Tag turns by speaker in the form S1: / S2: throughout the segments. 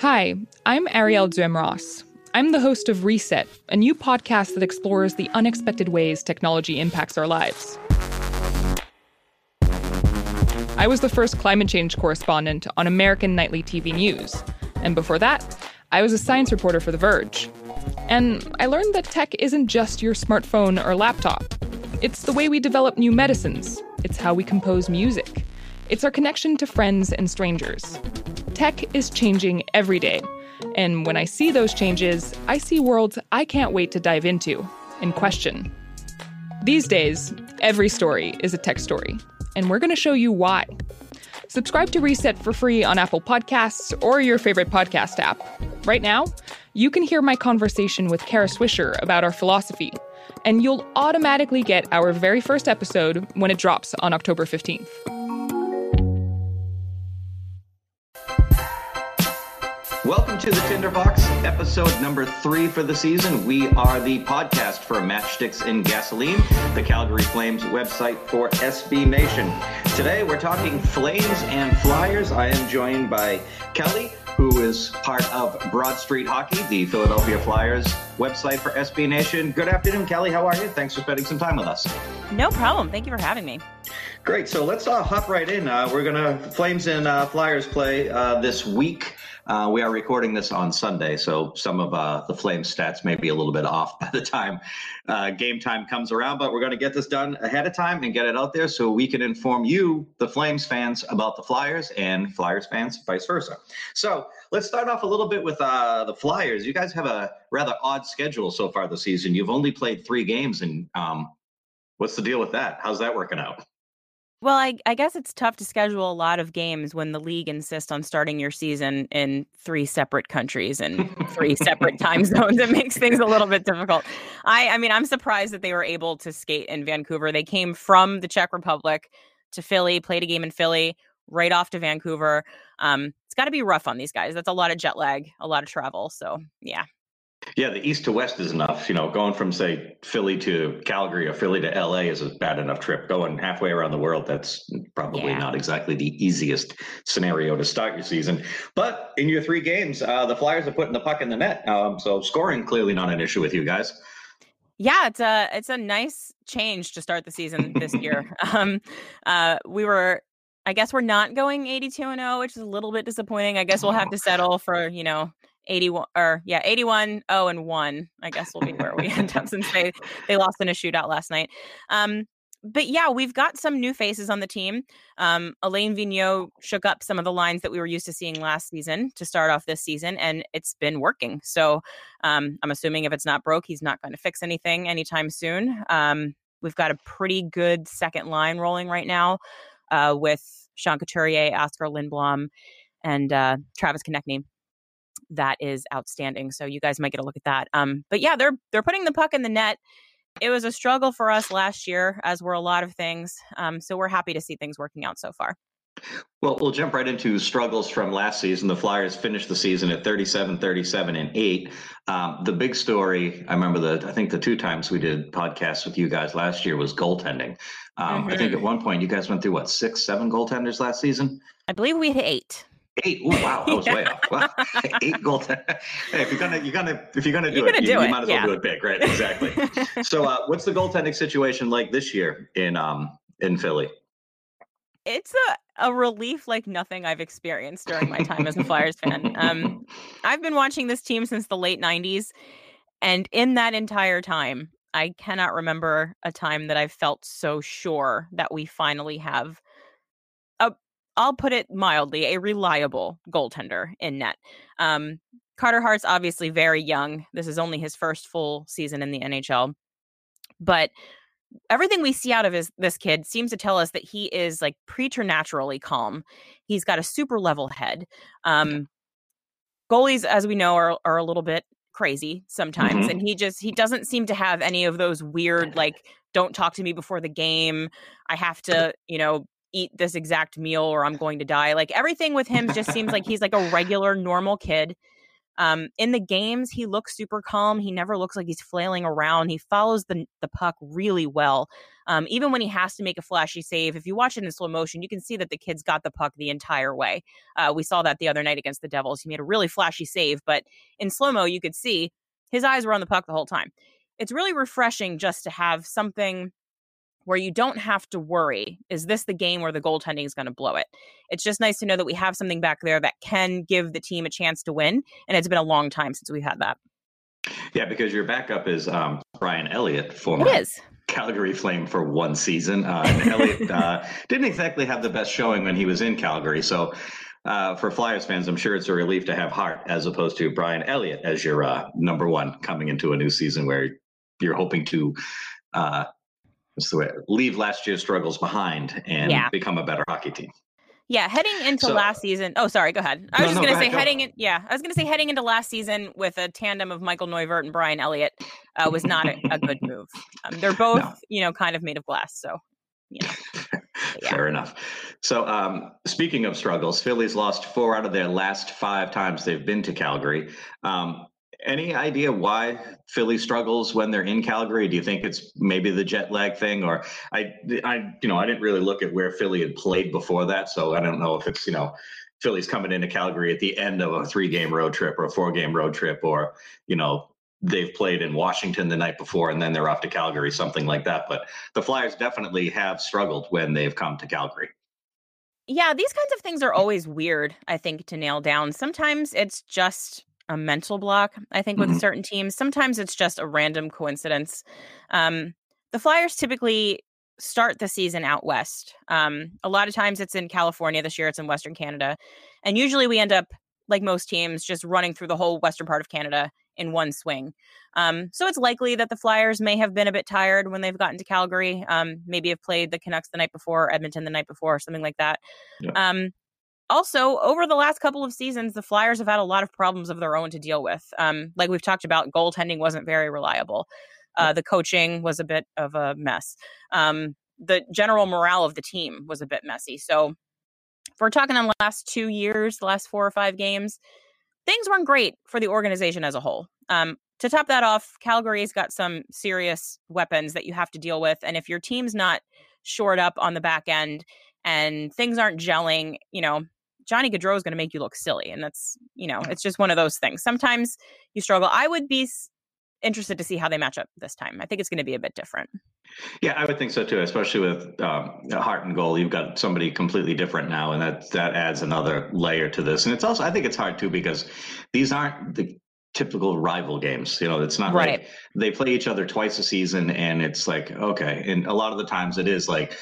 S1: Hi, I'm Arielle Duhaime-Ross. I'm the host of Reset, a new podcast that explores the unexpected ways technology impacts our lives. I was the first climate change correspondent on American nightly TV news, and before that, I was a science reporter for The Verge. And I learned that tech isn't just your smartphone or laptop. It's the way we develop new medicines, it's how we compose music, it's our connection to friends and strangers. Tech is changing every day and when I see those changes, I see worlds I can't wait to dive into and question. These days, every story is a tech story, and we're going to show you why. Subscribe to Reset for free on Apple Podcasts or your favorite podcast app. Right now, you can hear my conversation with Kara Swisher about our philosophy, and you'll automatically get our very first episode when it drops on October 15th.
S2: Welcome to the Tinderbox, episode number three for the season. We are the podcast for Matchsticks and Gasoline, the Calgary Flames website for SB Nation. Today we're talking Flames and Flyers. I am joined by Kelly, who is part of Broad Street Hockey, the Philadelphia Flyers website for SB Nation. Good afternoon, Kelly. How are you? Thanks for spending some time with us.
S3: No problem. Thank you for having me.
S2: Great. So let's uh, hop right in. Uh, we're going to Flames and uh, Flyers play uh, this week. Uh, we are recording this on Sunday, so some of uh, the Flames stats may be a little bit off by the time uh, game time comes around, but we're going to get this done ahead of time and get it out there so we can inform you, the Flames fans, about the Flyers and Flyers fans, vice versa. So let's start off a little bit with uh, the Flyers. You guys have a rather odd schedule so far this season. You've only played three games, and um, what's the deal with that? How's that working out?
S3: Well, I, I guess it's tough to schedule a lot of games when the league insists on starting your season in three separate countries and three separate time zones. It makes things a little bit difficult. I, I mean, I'm surprised that they were able to skate in Vancouver. They came from the Czech Republic to Philly, played a game in Philly, right off to Vancouver. Um, it's got to be rough on these guys. That's a lot of jet lag, a lot of travel. So, yeah.
S2: Yeah, the east to west is enough. You know, going from say Philly to Calgary or Philly to LA is a bad enough trip. Going halfway around the world, that's probably yeah. not exactly the easiest scenario to start your season. But in your three games, uh, the Flyers are putting the puck in the net. Um, so scoring clearly not an issue with you guys.
S3: Yeah, it's a it's a nice change to start the season this year. um, uh, we were I guess we're not going 82 and 0, which is a little bit disappointing. I guess we'll have to settle for, you know, 81 or yeah 81 0 and 1 i guess will be where we end up since they they lost in a shootout last night. Um but yeah we've got some new faces on the team. Um alain vigneault shook up some of the lines that we were used to seeing last season to start off this season and it's been working. So um i'm assuming if it's not broke he's not going to fix anything anytime soon. Um we've got a pretty good second line rolling right now uh with sean couturier oskar lindblom and uh travis konecny that is outstanding. So you guys might get a look at that. Um, but yeah, they're they're putting the puck in the net. It was a struggle for us last year, as were a lot of things. Um, so we're happy to see things working out so far.
S2: Well, we'll jump right into struggles from last season. The Flyers finished the season at 37, 37, and 8. Um, the big story, I remember the, I think the two times we did podcasts with you guys last year was goaltending. Um, mm-hmm. I think at one point you guys went through what, six, seven goaltenders last season?
S3: I believe we hit eight.
S2: Eight. Oh wow, that was yeah. way off. Well, eight goals. hey, if you're gonna, you're gonna, if you're gonna do
S3: you're
S2: it,
S3: gonna
S2: you,
S3: do
S2: you
S3: it.
S2: might as well do it big, right? Exactly. so, uh, what's the goaltending situation like this year in um in Philly?
S3: It's a, a relief like nothing I've experienced during my time as a Flyers fan. Um, I've been watching this team since the late '90s, and in that entire time, I cannot remember a time that I've felt so sure that we finally have I'll put it mildly, a reliable goaltender in net. Um, Carter Hart's obviously very young. This is only his first full season in the NHL. But everything we see out of his, this kid seems to tell us that he is like preternaturally calm. He's got a super level head. Um, goalies, as we know, are, are a little bit crazy sometimes. Mm-hmm. And he just, he doesn't seem to have any of those weird, like, don't talk to me before the game. I have to, you know, eat this exact meal or I'm going to die. Like everything with him just seems like he's like a regular normal kid. Um, in the games, he looks super calm. He never looks like he's flailing around. He follows the the puck really well. Um, even when he has to make a flashy save, if you watch it in slow motion, you can see that the kid's got the puck the entire way. Uh, we saw that the other night against the Devils. He made a really flashy save, but in slow mo, you could see his eyes were on the puck the whole time. It's really refreshing just to have something where you don't have to worry is this the game where the goaltending is going to blow it it's just nice to know that we have something back there that can give the team a chance to win and it's been a long time since we've had that
S2: yeah because your backup is um, brian elliott for
S3: it is
S2: Calgary Flame for one season. Uh, and Elliott uh, didn't exactly have the best showing when he was in Calgary. So uh, for Flyers fans, I'm sure it's a relief to have Hart as opposed to Brian Elliott as your uh, number one coming into a new season where you're hoping to uh, what's the way leave last year's struggles behind and yeah. become a better hockey team.
S3: Yeah, heading into so, last season. Oh, sorry. Go ahead. I was no, just going to say heading in. Yeah, I was going to say heading into last season with a tandem of Michael Neuvirth and Brian Elliott uh, was not a, a, good move. Um, they're both, no. you know, kind of made of glass. So, you know.
S2: Yeah. Fair enough. So, um, speaking of struggles, Phillies lost four out of their last five times they've been to Calgary. Um, any idea why Philly struggles when they're in Calgary? Do you think it's maybe the jet lag thing, or I, I, you know, I didn't really look at where Philly had played before that, so I don't know if it's you know Philly's coming into Calgary at the end of a three-game road trip or a four-game road trip, or you know they've played in Washington the night before and then they're off to Calgary, something like that. But the Flyers definitely have struggled when they've come to Calgary.
S3: Yeah, these kinds of things are always weird, I think, to nail down. Sometimes it's just a mental block, I think, with mm-hmm. certain teams. Sometimes it's just a random coincidence. Um, the Flyers typically start the season out west. Um, a lot of times it's in California. This year it's in Western Canada. And usually we end up, like most teams, just running through the whole western part of Canada in one swing. Um, so it's likely that the Flyers may have been a bit tired when they've gotten to Calgary. Um, maybe have played the Canucks the night before, Edmonton the night before, something like that. Yeah. Um, also, over the last couple of seasons, the Flyers have had a lot of problems of their own to deal with. Um, like we've talked about, goaltending wasn't very reliable. Uh, the coaching was a bit of a mess. Um, the general morale of the team was a bit messy. So, if we're talking in the last two years, the last four or five games, things weren't great for the organization as a whole. Um, to top that off, Calgary's got some serious weapons that you have to deal with. And if your team's not shored up on the back end and things aren't gelling, you know, Johnny Gaudreau is going to make you look silly. And that's, you know, it's just one of those things. Sometimes you struggle. I would be interested to see how they match up this time. I think it's going to be a bit different.
S2: Yeah, I would think so too, especially with um, Hart and goal. You've got somebody completely different now, and that that adds another layer to this. And it's also, I think it's hard too because these aren't the typical rival games. You know, it's not right. like they play each other twice a season, and it's like okay. And a lot of the times it is like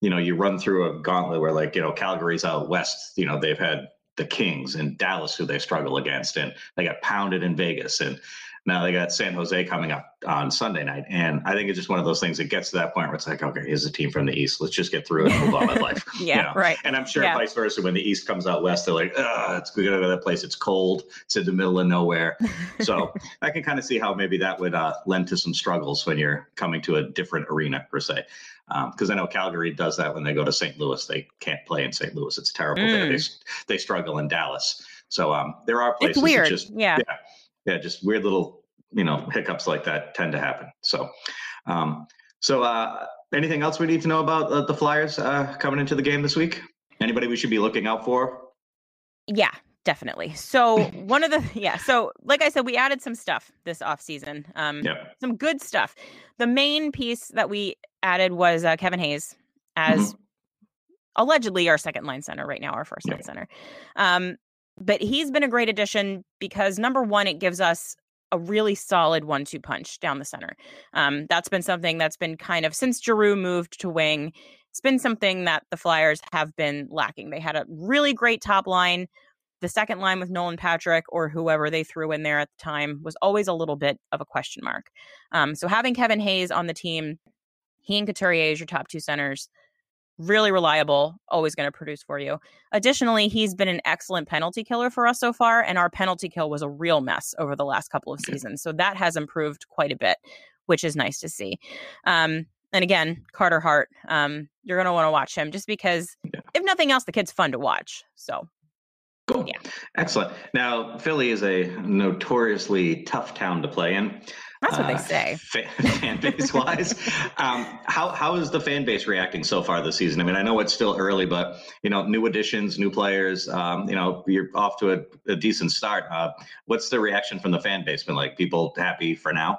S2: you know, you run through a gauntlet where like, you know, Calgary's out west, you know, they've had the Kings and Dallas who they struggle against and they got pounded in Vegas and now they got San Jose coming up on Sunday night. And I think it's just one of those things that gets to that point where it's like, okay, here's a team from the East. Let's just get through it and move on with life.
S3: yeah, you know? right.
S2: And I'm sure
S3: yeah.
S2: vice versa. When the East comes out west, they're like, oh, it's we gotta go to that place. It's cold. It's in the middle of nowhere. so I can kind of see how maybe that would uh, lend to some struggles when you're coming to a different arena per se because um, I know Calgary does that when they go to St. Louis. They can't play in St. Louis. It's terrible. Mm. They, they struggle in Dallas. So um, there are places.
S3: It's weird.
S2: Just,
S3: yeah.
S2: yeah. Yeah. Just weird little, you know, hiccups like that tend to happen. So, um, so uh, anything else we need to know about uh, the Flyers uh, coming into the game this week? Anybody we should be looking out for?
S3: Yeah, definitely. So one of the yeah, so like I said, we added some stuff this off season. Um yep. some good stuff. The main piece that we added was uh, Kevin Hayes as mm-hmm. allegedly our second line center right now, our first yep. line center. Um but he's been a great addition because number one, it gives us a really solid one-two punch down the center. Um, that's been something that's been kind of since Giroux moved to wing. It's been something that the Flyers have been lacking. They had a really great top line, the second line with Nolan Patrick or whoever they threw in there at the time was always a little bit of a question mark. Um, so having Kevin Hayes on the team, he and Couturier as your top two centers, really reliable, always going to produce for you. Additionally, he's been an excellent penalty killer for us so far, and our penalty kill was a real mess over the last couple of seasons. So that has improved quite a bit, which is nice to see. Um, and again, Carter Hart, um, you're going to want to watch him just because, yeah. if nothing else, the kid's fun to watch. So
S2: Cool. Yeah. Excellent. Now, Philly is a notoriously tough town to play in.
S3: That's what uh, they say.
S2: Fan, base wise, um, how how is the fan base reacting so far this season? I mean, I know it's still early, but you know, new additions, new players. Um, you know, you're off to a, a decent start. Uh, what's the reaction from the fan base been like? People happy for now?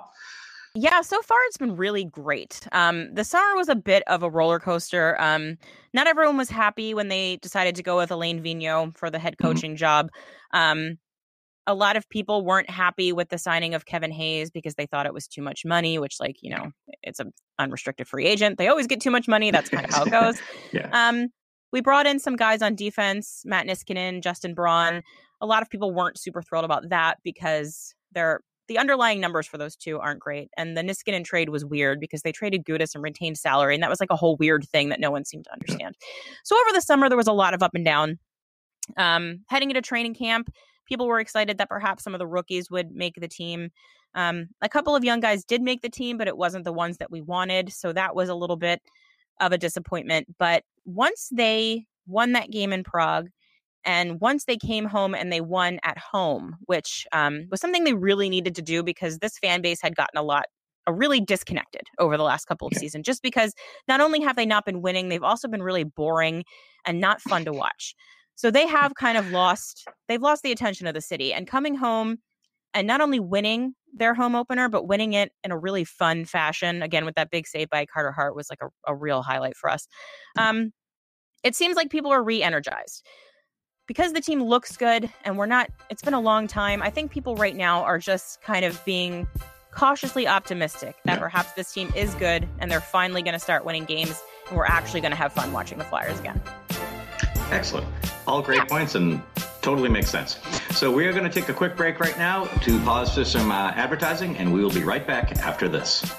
S3: Yeah, so far it's been really great. Um, the summer was a bit of a roller coaster. Um, not everyone was happy when they decided to go with Alain Vigneault for the head mm-hmm. coaching mm-hmm. job. Um, a lot of people weren't happy with the signing of Kevin Hayes because they thought it was too much money, which, like, you know, it's an unrestricted free agent. They always get too much money. That's kind of how it goes.
S2: yeah.
S3: Um, we brought in some guys on defense, Matt Niskanen, Justin Braun. A lot of people weren't super thrilled about that because they're the underlying numbers for those two aren't great. And the Niskanen trade was weird because they traded Gudas and retained salary. And that was like a whole weird thing that no one seemed to understand. So over the summer, there was a lot of up and down. Um, heading into training camp, people were excited that perhaps some of the rookies would make the team. Um, a couple of young guys did make the team, but it wasn't the ones that we wanted. So that was a little bit of a disappointment. But once they won that game in Prague, and once they came home and they won at home, which um, was something they really needed to do because this fan base had gotten a lot a really disconnected over the last couple of seasons just because not only have they not been winning they've also been really boring and not fun to watch so they have kind of lost they've lost the attention of the city and coming home and not only winning their home opener but winning it in a really fun fashion again with that big save by carter hart was like a, a real highlight for us mm. um, it seems like people are re-energized because the team looks good and we're not, it's been a long time. I think people right now are just kind of being cautiously optimistic that yeah. perhaps this team is good and they're finally going to start winning games and we're actually going to have fun watching the Flyers again.
S2: Excellent. All great yeah. points and totally makes sense. So we are going to take a quick break right now to pause for some uh, advertising and we will be right back after this.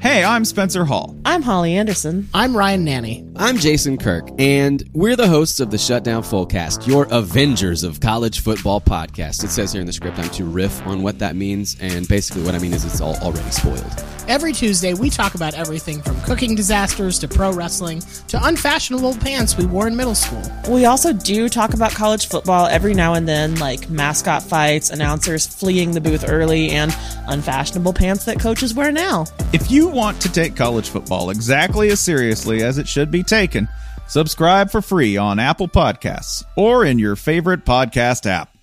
S4: Hey, I'm Spencer Hall.
S5: I'm Holly Anderson.
S6: I'm Ryan Nanni.
S7: I'm Jason Kirk, and we're the hosts of the Shutdown Fullcast, your Avengers of College Football podcast. It says here in the script I'm to riff on what that means, and basically what I mean is it's all already spoiled.
S6: Every Tuesday, we talk about everything from cooking disasters to pro wrestling to unfashionable pants we wore in middle school.
S5: We also do talk about college football every now and then, like mascot fights, announcers fleeing the booth early, and unfashionable pants that coaches wear now.
S4: If you want to take college football exactly as seriously as it should be taken, subscribe for free on Apple Podcasts or in your favorite podcast app.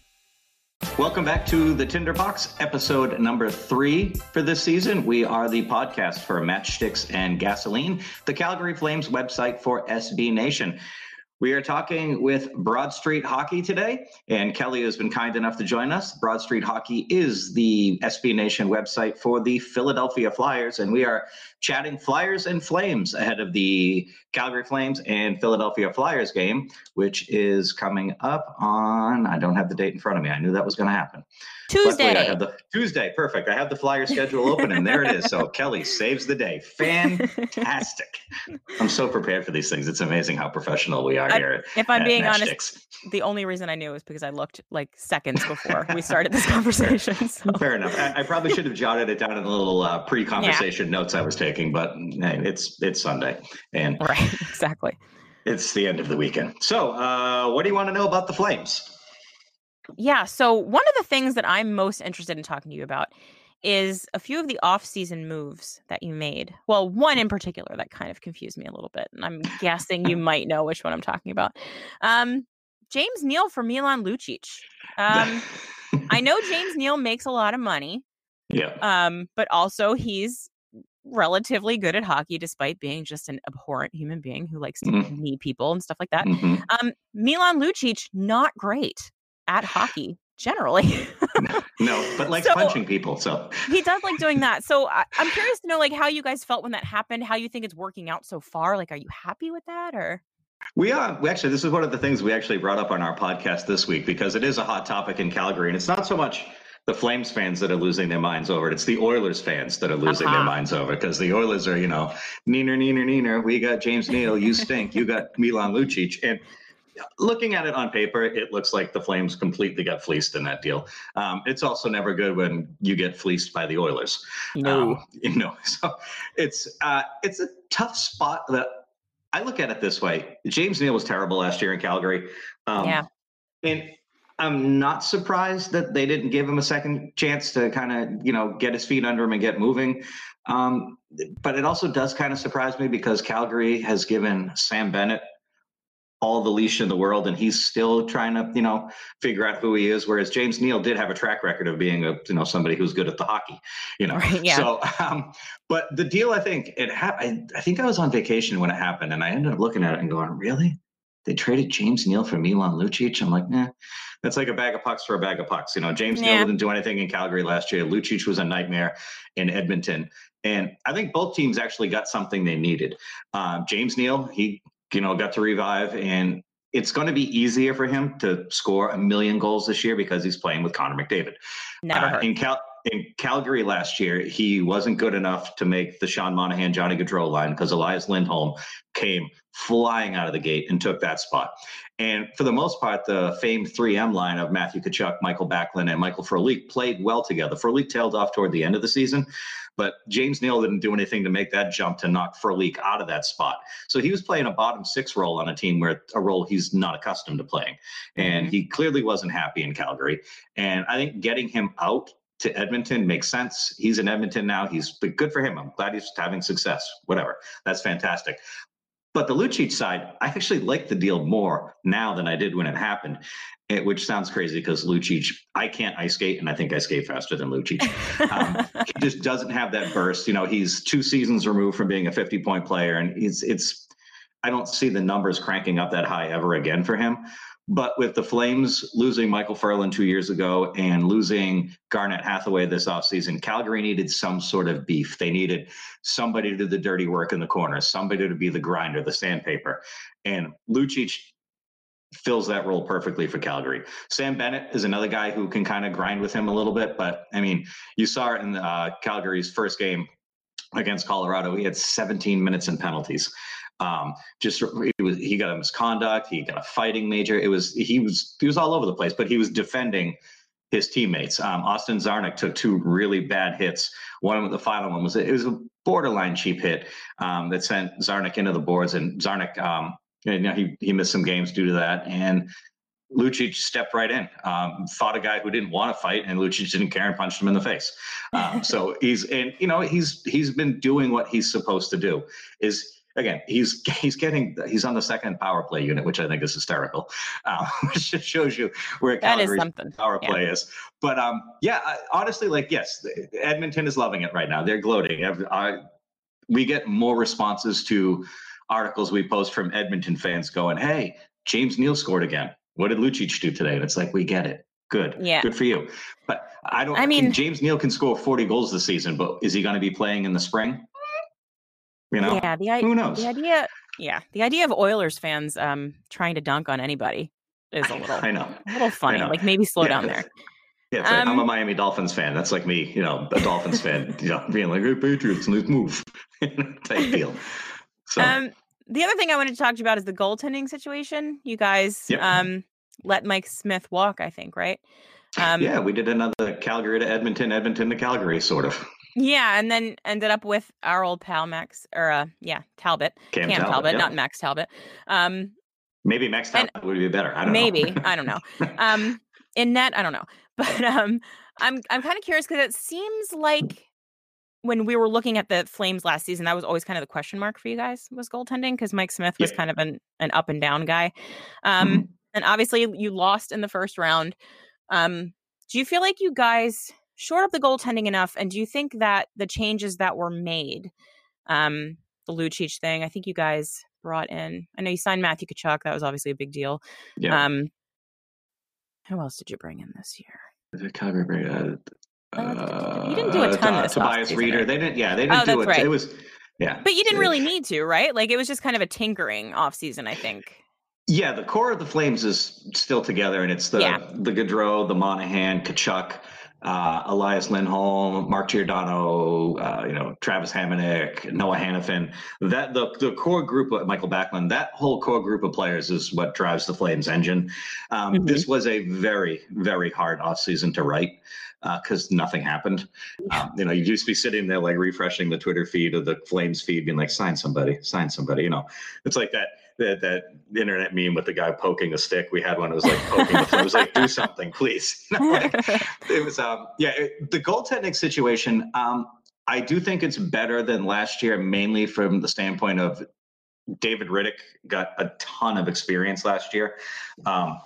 S2: Welcome back to the Tinderbox, episode number three for this season. We are the podcast for Matchsticks and Gasoline, the Calgary Flames website for SB Nation. We are talking with Broad Street Hockey today, and Kelly has been kind enough to join us. Broad Street Hockey is the SB Nation website for the Philadelphia Flyers, and we are chatting Flyers and Flames ahead of the Calgary Flames and Philadelphia Flyers game, which is coming up on, I don't have the date in front of me. I knew that was going to happen.
S3: Tuesday.
S2: I have the Tuesday. Perfect. I have the flyer schedule open, and there it is. So Kelly saves the day. Fantastic. I'm so prepared for these things. It's amazing how professional we are I, here.
S3: If I'm being honest, the only reason I knew is because I looked like seconds before we started this conversation. So.
S2: Fair enough. I, I, probably should have jotted it down in the little uh, pre-conversation yeah. notes I was taking, but hey, it's it's Sunday, and
S3: right, exactly.
S2: It's the end of the weekend. So, uh, what do you want to know about the Flames?
S3: Yeah. So, one of the things that I'm most interested in talking to you about is a few of the off-season moves that you made. Well, one in particular that kind of confused me a little bit, and I'm guessing you might know which one I'm talking about. Um, James Neal for Milan Lucic. Um, I know James Neal makes a lot of money.
S2: Yeah.
S3: Um, but also he's relatively good at hockey despite being just an abhorrent human being who likes to mm-hmm. knee people and stuff like that. Mm-hmm. Um, Milan Lucic, not great at hockey generally.
S2: no, but likes so, punching people. So
S3: he does like doing that. So I, am curious to know like how you guys felt when that happened, how you think it's working out so far. Like, are you happy with that or?
S2: We are. We actually, this is one of the things we actually brought up on our podcast this week because it is a hot topic in Calgary, and it's not so much the Flames fans that are losing their minds over it. It's the Oilers fans that are losing uh-huh. their minds over it because the Oilers are, you know, neener, neener, neener. We got James Neal. You stink. You got Milan Lucic. And looking at it on paper, it looks like the Flames completely got fleeced in that deal. Um, it's also never good when you get fleeced by the Oilers.
S3: No,
S2: um, you know, so it's uh, it's a tough spot that I look at it this way: James Neal was terrible last year in Calgary. Um,
S3: Yeah.
S2: and I'm not surprised that they didn't give him a second chance to kind of, you know, get his feet under him and get moving. Um, but it also does kind of surprise me because Calgary has given Sam Bennett all the leash in the world, and he's still trying to, you know, figure out who he is. Whereas James Neal did have a track record of being a, you know, somebody who's good at the hockey, you know.
S3: Right, yeah.
S2: So, um, but the deal, I think it happened. I think I was on vacation when it happened, and I ended up looking at it and going, "Really? They traded James Neal for Milan Lucic?" I'm like, "Nah." That's like a bag of pucks for a bag of pucks. You know, James
S3: Yeah.
S2: Neal didn't do anything in Calgary last year. Lucic was a nightmare in Edmonton. And I think both teams actually got something they needed. Um, James Neal, he, you know, got to revive and it's going to be easier for him to score a million goals this year because he's playing with Connor McDavid.
S3: Never
S2: Uh,
S3: heard.
S2: in Cal in Calgary last year, he wasn't good enough to make the Sean Monahan, Johnny Gaudreau line because Elias Lindholm came flying out of the gate and took that spot. And for the most part, the famed 3M line of Matthew Tkachuk, Michael Backlund, and Michael Frolik played well together. Frolik tailed off toward the end of the season, but James Neal didn't do anything to make that jump to knock Frolik out of that spot. So he was playing a bottom six role on a team where a role he's not accustomed to playing. And mm-hmm. he clearly wasn't happy in Calgary. And I think getting him out to Edmonton makes sense. He's in Edmonton now. He's but good for him. I'm glad he's having success. Whatever. That's fantastic. But the Lucic side, I actually like the deal more now than I did when it happened. It, which sounds crazy because Lucic, I can't ice skate, and I think I skate faster than Lucic. Um, he just doesn't have that burst. You know, he's two seasons removed from being a 50 point player, and it's it's. I don't see the numbers cranking up that high ever again for him. But with the Flames losing Michael Ferland two years ago and losing Garnett Hathaway this offseason, Calgary needed some sort of beef. They needed somebody to do the dirty work in the corner, somebody to be the grinder, the sandpaper. And Lucic fills that role perfectly for Calgary. Sam Bennett is another guy who can kind of grind with him a little bit. But I mean, you saw it in uh, Calgary's first game against Colorado. He had 17 minutes in penalties. Um, just he was he got a misconduct, he got a fighting major. It was he was he was all over the place, but he was defending his teammates. Um, Austin Czarnik took two really bad hits. One of the final one was it was a borderline cheap hit um, that sent Czarnik into the boards, and Czarnik, um, you know, he he missed some games due to that, and. Lucic stepped right in, um, fought a guy who didn't want to fight, and Lucic didn't care and punched him in the face. Um, so he's and you know he's he's been doing what he's supposed to do. Is again he's he's getting he's on the second power play unit, which I think is hysterical, uh, which just shows you where Calgary's power
S3: Yeah.
S2: play is. But um, yeah, I, honestly, like yes, Edmonton is loving it right now. They're gloating. I, we get more responses to articles we post from Edmonton fans going, "Hey, James Neal scored again. What did Lucic do today?" And it's like, we get it. Good.
S3: Yeah.
S2: Good for you. But I don't.
S3: I mean-
S2: James Neal can score 40 goals this season, but is he going to be playing in the spring? You know,
S3: yeah, the, i-
S2: who knows?
S3: the idea, yeah, the idea of Oilers fans um trying to dunk on anybody is a little,
S2: I know.
S3: a little funny. Like maybe slow
S2: Yeah.
S3: down there.
S2: Yeah, like, I'm a
S3: Um,
S2: Miami Dolphins fan. That's like me, you know, a Dolphins fan, you know, being like, "Hey, Patriots, let's move," type deal. So
S3: Um, the other thing I wanted to talk to you about is the goaltending situation. You guys
S2: Yep.
S3: um let Mike Smith walk, I think, right? Um,
S2: yeah, we did another Calgary to Edmonton, Edmonton to Calgary, sort of.
S3: Yeah, and then ended up with our old pal Max, or uh, yeah, Talbot,
S2: Cam,
S3: Cam
S2: Talbot,
S3: Talbot,
S2: yeah.
S3: not Max Talbot. Um,
S2: Maybe Max
S3: and-
S2: Talbot would be better. I don't
S3: maybe
S2: know.
S3: I don't know. Um, in net, I don't know, but um, I'm I'm kind of curious because it seems like when we were looking at the Flames last season, that was always kind of the question mark for you guys was goaltending because Mike Smith was
S2: Yeah.
S3: kind of an an up and down guy. Um,
S2: Mhm.
S3: and obviously you lost in the first round. Um, do you feel like you guys shored up the goaltending enough? And do you think that the changes that were made, um, the Lucic thing, I think you guys brought in. I know you signed Matthew Tkachuk. That was obviously a big deal.
S2: yeah,
S3: Um, who else did you bring in this year?
S2: It Calgary. Uh,
S3: Uh, you didn't do a ton
S2: uh,
S3: this
S2: Tobias
S3: offseason, Rieder.
S2: They didn't. Yeah, they
S3: Oh,
S2: didn't do it.
S3: right.
S2: It was. Yeah,
S3: But you didn't really need to, right? Like it was just kind of a tinkering off season, I think.
S2: Yeah, the core of the Flames is still together, and it's the
S3: Yeah.
S2: the Gaudreau, the Monahan, Tkachuk, uh, Elias Lindholm, Mark Giordano, uh, you know, Travis Hamonic, Noah Hanifin, that the, the core group of Michael Backlund, that whole core group of players is what drives the Flames engine. Um, mm-hmm. This was a very, very hard offseason to write uh, because uh, nothing happened. Um, you know, you used to be sitting there like refreshing the Twitter feed or the Flames feed, being like, sign somebody, sign somebody. You know, it's like that that that internet meme with the guy poking a stick. We had one. It was like poking. the, it was like, do something, please. like, it was um yeah. It, the goaltending situation. Um, I do think it's better than last year, mainly from the standpoint of David Rittich got a ton of experience last year. Um,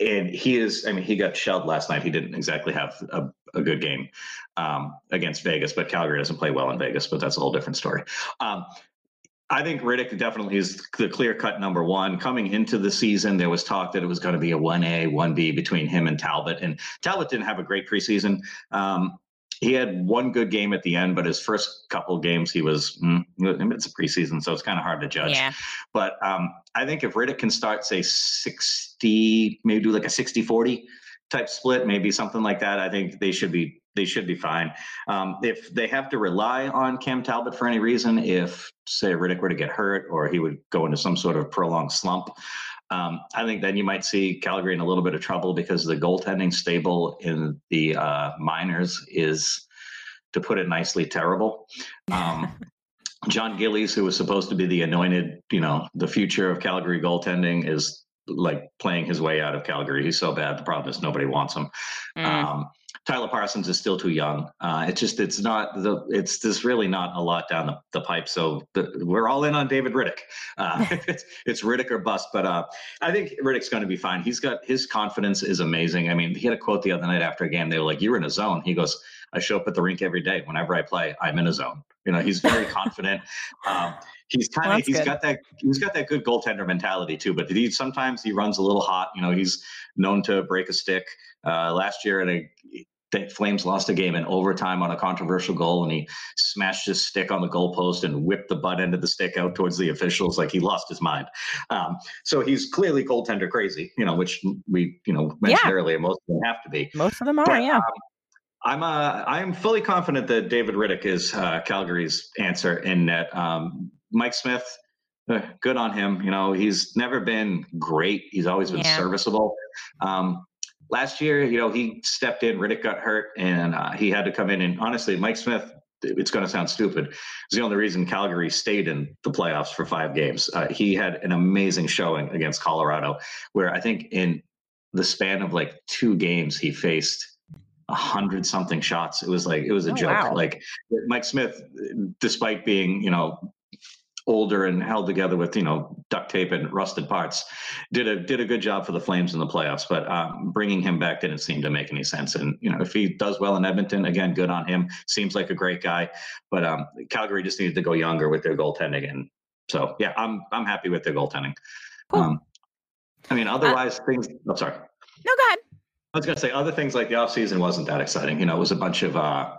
S2: and he is, I mean, he got shelled last night. He didn't exactly have a, a good game um, against Vegas, but Calgary doesn't play well in Vegas, but that's a whole different story. Um, I think Rittich definitely is the clear cut number one. Coming into the season, there was talk that it was going to be a 1A, 1B between him and Talbot. And Talbot didn't have a great preseason. Um, he had one good game at the end, but his first couple games, he was, mm, it's a preseason, so it's kind of hard to judge.
S3: Yeah.
S2: But um, I think if Rittich can start, say, 60, maybe do like a 60 40 type split, maybe something like that, I think they should be they should be fine. Um, if they have to rely on Cam Talbot for any reason, if say Rittich were to get hurt or he would go into some sort of prolonged slump, um, I think then you might see Calgary in a little bit of trouble because the goaltending stable in the uh, minors is, to put it nicely, terrible. Um, Jon Gillies, who was supposed to be the anointed, you know, the future of Calgary goaltending, is like playing his way out of Calgary. He's so bad. The problem is nobody wants him. Mm. Um, Tyler Parsons is still too young. Uh, it's just it's not the it's there's really not a lot down the, the pipe. So the, we're all in on David Rittich. Uh, it's it's Rittich or bust. But uh, I think Rittich's going to be fine. He's got his confidence is amazing. I mean, he had a quote the other night after a game. They were like, "You're in a zone." He goes, "I show up at the rink every day. Whenever I play, I'm in a zone." You know, he's very confident. Um, he's kind of well, he's good. got that he's got that good goaltender mentality too. But he sometimes he runs a little hot. You know, he's known to break a stick. Uh, last year in a the Flames lost a game in overtime on a controversial goal, and he smashed his stick on the goalpost and whipped the butt end of the stick out towards the officials, like he lost his mind. Um, so he's clearly goaltender crazy, you know, which we you know mentioned yeah. earlier. Most of them have to be.
S3: Most of them are, but, yeah. Um,
S2: I'm uh, I'm fully confident that David Rittich is uh, Calgary's answer in net. Um, Mike Smith, uh, good on him. You know, he's never been great. He's always been yeah. serviceable. Um, last year, you know, he stepped in. Rittich got hurt, and uh, he had to come in. And honestly, Mike Smith. It's going to sound stupid. It's the only reason Calgary stayed in the playoffs for five games. Uh, he had an amazing showing against Colorado, where I think in the span of like two games, he faced a hundred something shots. It was like it was a oh, joke. Wow. Like Mike Smith, despite being you know older and held together with you know duct tape and rusted parts did a did a good job for the flames in the playoffs but um, bringing him back didn't seem to make any sense and you know if he does well in edmonton again good on him seems like a great guy but um, calgary just needed to go younger with their goaltending and so yeah i'm i'm happy with their goaltending cool. um, i mean otherwise uh, things i'm sorry no
S3: go ahead
S2: was going to say other things like the offseason wasn't that exciting you know it was a bunch of uh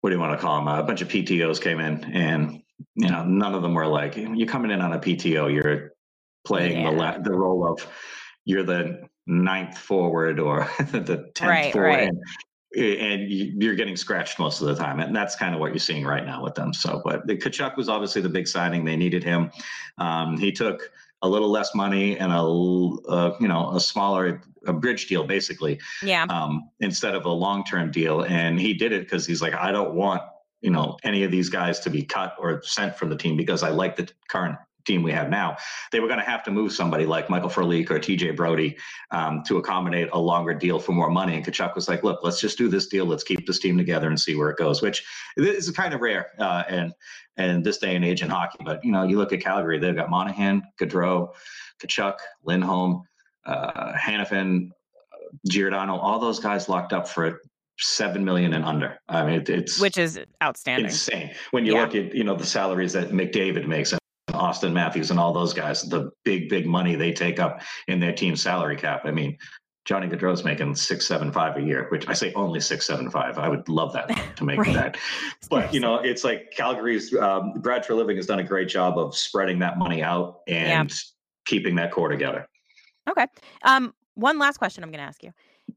S2: what do you want to call them? Uh, a bunch of PTOs came in, and you know, none of them were like you're coming in on a PTO. You're playing yeah. the the role of you're the ninth forward or the tenth
S3: right,
S2: forward.
S3: Right.
S2: And, you're getting scratched most of the time, and that's kind of what you're seeing right now with them. So, but the Tkachuk was obviously the big signing; they needed him. Um, he took a little less money and a uh, you know a smaller a bridge deal basically
S3: yeah.
S2: um, instead of a long term deal. And he did it because he's like i don't want you know any of these guys to be cut or sent from the team because I like the current team we have now. They were going to have to move somebody like Michael Frolik or TJ Brodie um, to accommodate a longer deal for more money. And Tkachuk was like, "Look, let's just do this deal. Let's keep this team together and see where it goes." Which is kind of rare uh, and and this day and age in hockey. But you know, you look at Calgary; they've got Monahan, Gaudreau, Tkachuk, Lindholm, uh, Hanifin, Giordano, all those guys locked up for seven million and under. I mean, it, it's
S3: which is outstanding,
S2: insane when you yeah. look at you know the salaries that McDavid makes Auston Matthews and all those guys, the big big money they take up in their team salary cap. I mean. Johnny Gaudreau's making six seven five a year, which I say only six seven five. I would love that to make right. that, but you know, it's like Calgary's um, Brad Treliving has done a great job of spreading that money out and yeah. keeping that core together.
S3: Okay. Um, one last question I'm going to ask you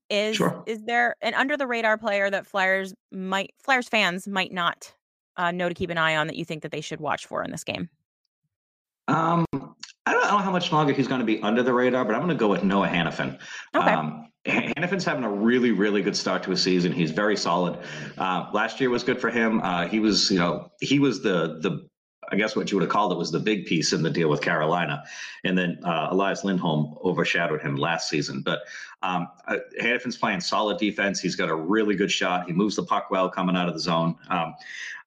S3: is
S2: Sure.
S3: is there an under the radar player that Flyers might Flyers fans might not uh, know to keep an eye on that you think that they should watch for in this game?
S2: Um, I don't know how much longer he's going to be under the radar, but I'm going to go with Noah Hanifin.
S3: Okay.
S2: Um, Hanifin's having a really, really good start to his season. He's very solid. Uh, last year was good for him. Uh, he was, you know, he was the the I guess what you would have called it was the big piece in the deal with Carolina, and then uh, Elias Lindholm overshadowed him last season. But um, uh, Hanifin's playing solid defense. He's got a really good shot. He moves the puck well coming out of the zone. Um,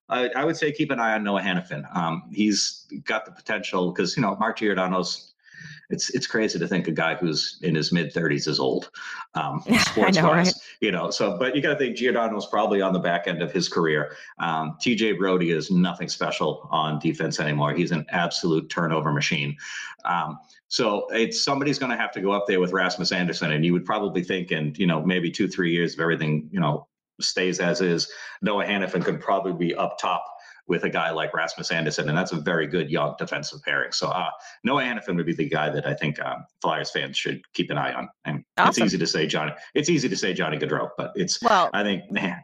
S2: I, I would say keep an eye on Noah Hanifin. Um, he's got the potential because you know Mark Giordano's. It's it's crazy to think a guy who's in his mid thirties is old, um, sports
S3: know,
S2: wise.
S3: right?
S2: You know, so but you got to think Giordano's probably on the back end of his career. Um, TJ Brodie is nothing special on defense anymore. He's an absolute turnover machine. Um, so it's somebody's going to have to go up there with Rasmus Andersson, and you would probably think, in you know maybe two three years of everything you know stays as is, Noah Hanifin could probably be up top with a guy like Rasmus Andersson, and that's a very good young defensive pairing. So uh, Noah Hanifin would be the guy that I think um, Flyers fans should keep an eye on. And it's easy to say Johnny. It's easy to say Johnny Gaudreau, but it's
S3: Well,
S2: I think man,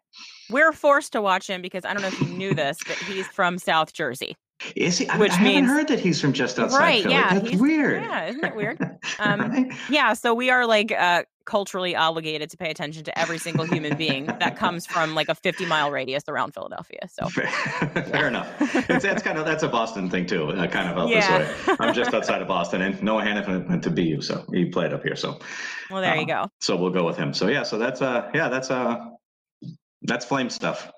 S3: we're forced to watch him because I don't know if you knew this, but he's from South Jersey.
S2: Is he? I,
S3: Which
S2: I haven't heard that he's from just outside
S3: Right,
S2: Philly.
S3: yeah,
S2: That's weird.
S3: yeah, isn't it weird? Um,
S2: Right?
S3: Yeah, so we are like uh, culturally obligated to pay attention to every single human being that comes from like a 50 mile radius around Philadelphia. So
S2: Fair, fair enough. It's, that's kind of that's a Boston thing too. Uh, kind of out
S3: Yeah.
S2: this way. I'm just outside of Boston, and Noah Hanifin went to BU, so he played up here. So
S3: well, there you
S2: Um,
S3: go.
S2: So we'll go with him. So yeah, so that's uh yeah that's uh that's flame stuff.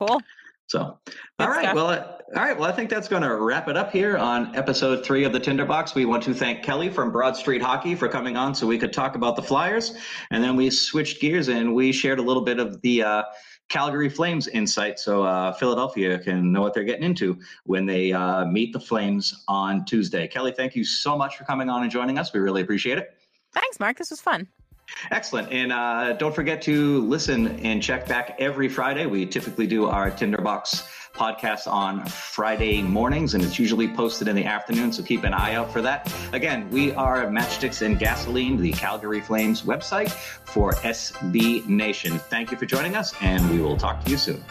S3: Cool.
S2: So all right, well uh, all right, well I think that's going to wrap it up here on episode three of the Tinderbox. We want to thank Kelly from Broad Street Hockey for coming on so we could talk about the Flyers, and then we switched gears and we shared a little bit of the. Uh, Calgary Flames insight so uh, Philadelphia can know what they're getting into when they uh, meet the Flames on Tuesday. Kelly, thank you so much for coming on and joining us. We really appreciate it.
S3: Thanks, Mark. This was fun.
S2: Excellent. And uh, don't forget to listen and check back every Friday. We typically do our Tinderbox podcast on Friday mornings, and it's usually posted in the afternoon. So keep an eye out for that. Again, we are Matchsticks and Gasoline, the Calgary Flames website for SB Nation. Thank you for joining us, and we will talk to you soon.